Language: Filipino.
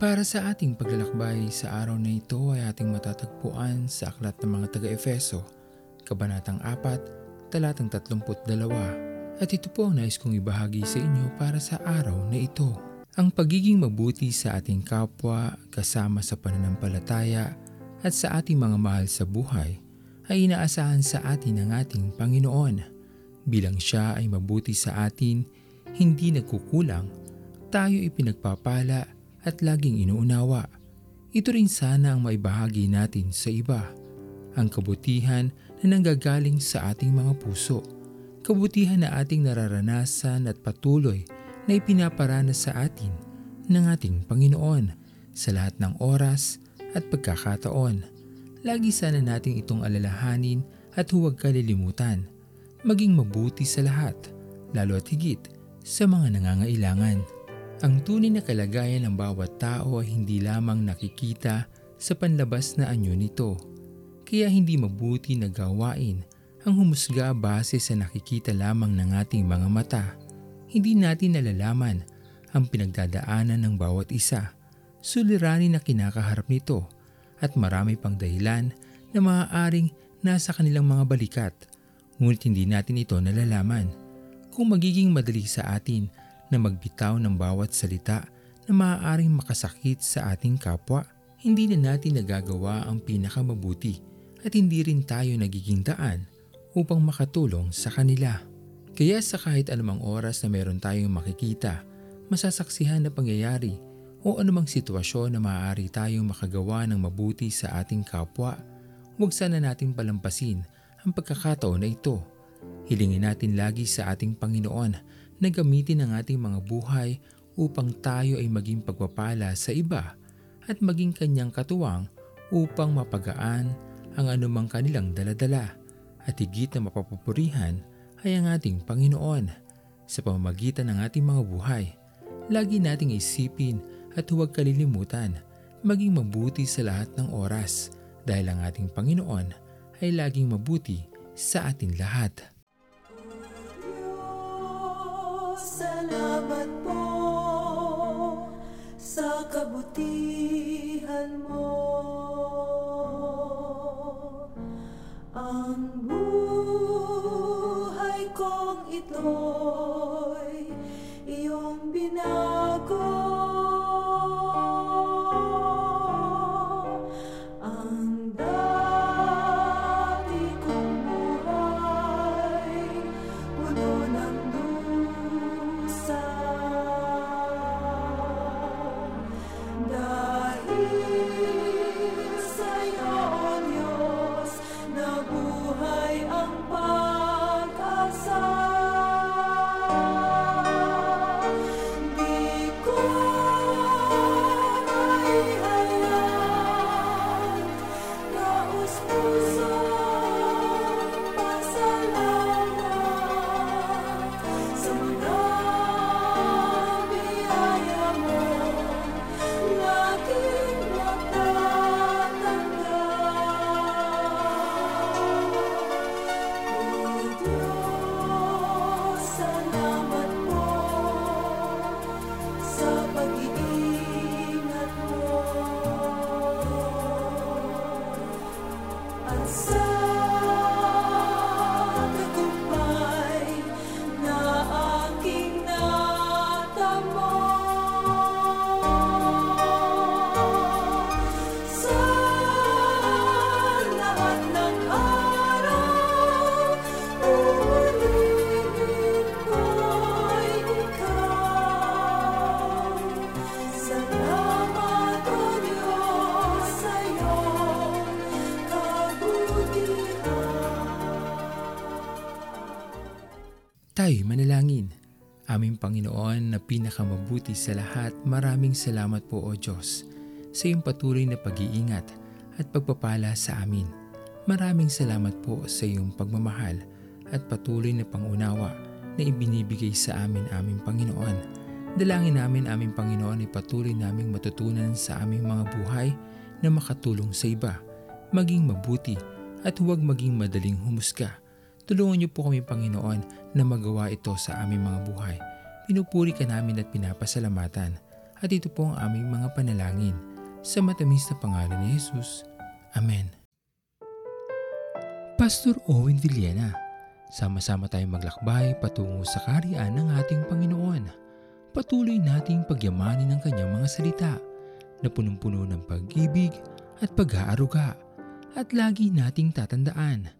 Para sa ating paglalakbay sa araw na ito ay ating matatagpuan sa Aklat ng mga taga-Efeso, Kabanatang 4, Talatang 32. At ito po ang nais kong ibahagi sa inyo para sa araw na ito. Ang pagiging mabuti sa ating kapwa kasama sa pananampalataya at sa ating mga mahal sa buhay ay inaasahan sa atin ng ating Panginoon. Bilang siya ay mabuti sa atin, hindi nagkukulang, tayo ipinagpapala at laging inuunawa. Ito rin sana ang maibahagi natin sa iba. Ang kabutihan na nanggagaling sa ating mga puso. Kabutihan na ating nararanasan at patuloy na ipinaparanas sa atin ng ating Panginoon sa lahat ng oras at pagkakataon. Lagi sana nating itong alalahanin at huwag kalilimutan. Maging mabuti sa lahat, lalo at higit sa mga nangangailangan. Ang tunay na kalagayan ng bawat tao ay hindi lamang nakikita sa panlabas na anyo nito. Kaya hindi mabuti na gawain ang humusga base sa nakikita lamang ng ating mga mata. Hindi natin nalalaman ang pinagdadaanan ng bawat isa. Suliranin na kinakaharap nito at marami pang dahilan na maaaring nasa kanilang mga balikat. Ngunit hindi natin ito nalalaman. Kung magiging madali sa atin na magbitaw ng bawat salita na maaaring makasakit sa ating kapwa, hindi na natin nagagawa ang pinakamabuti at hindi rin tayo nagiging daan upang makatulong sa kanila. Kaya sa kahit anumang oras na meron tayong makikita, masasaksihan na pangyayari o anumang sitwasyon na maaari tayong makagawa ng mabuti sa ating kapwa, huwag sana natin palampasin ang pagkakataon na ito. Hilingin natin lagi sa ating Panginoon na gamitin ang ating mga buhay upang tayo ay maging pagpapala sa iba at maging kanyang katuwang upang mapagaan ang anumang kanilang daladala at higit na mapapupurihan ay ang ating Panginoon sa pamamagitan ng ating mga buhay. Lagi nating isipin at huwag kalilimutan maging mabuti sa lahat ng oras dahil ang ating Panginoon ay laging mabuti sa atin lahat. Salamat po sa kabutihan mo. Ang buhay kong ito'y iyong binago. At kabutihan. Tayo manalangin. Aming Panginoon na pinakamabuti sa lahat, maraming salamat po o Diyos sa iyong patuloy na pag-iingat at pagpapala sa amin. Maraming salamat po sa iyong pagmamahal at patuloy na pangunawa na ibinibigay sa amin aming Panginoon. Dalangin namin aming Panginoon ay patuloy naming matutunan sa aming mga buhay na makatulong sa iba, maging mabuti at huwag maging madaling humusga. Tulungan niyo po kami Panginoon na magawa ito sa aming mga buhay. Pinupuri ka namin at pinapasalamatan At ito po ang aming mga panalangin. Sa matamis na pangalan ni Jesus. Amen. Pastor Owen Villena, sama-sama tayong maglakbay patungo sa kariyan ng ating Panginoon. Patuloy nating pagyamanin ang kanyang mga salita na punong-puno ng pag-ibig at pag-aaruga. At lagi nating tatandaan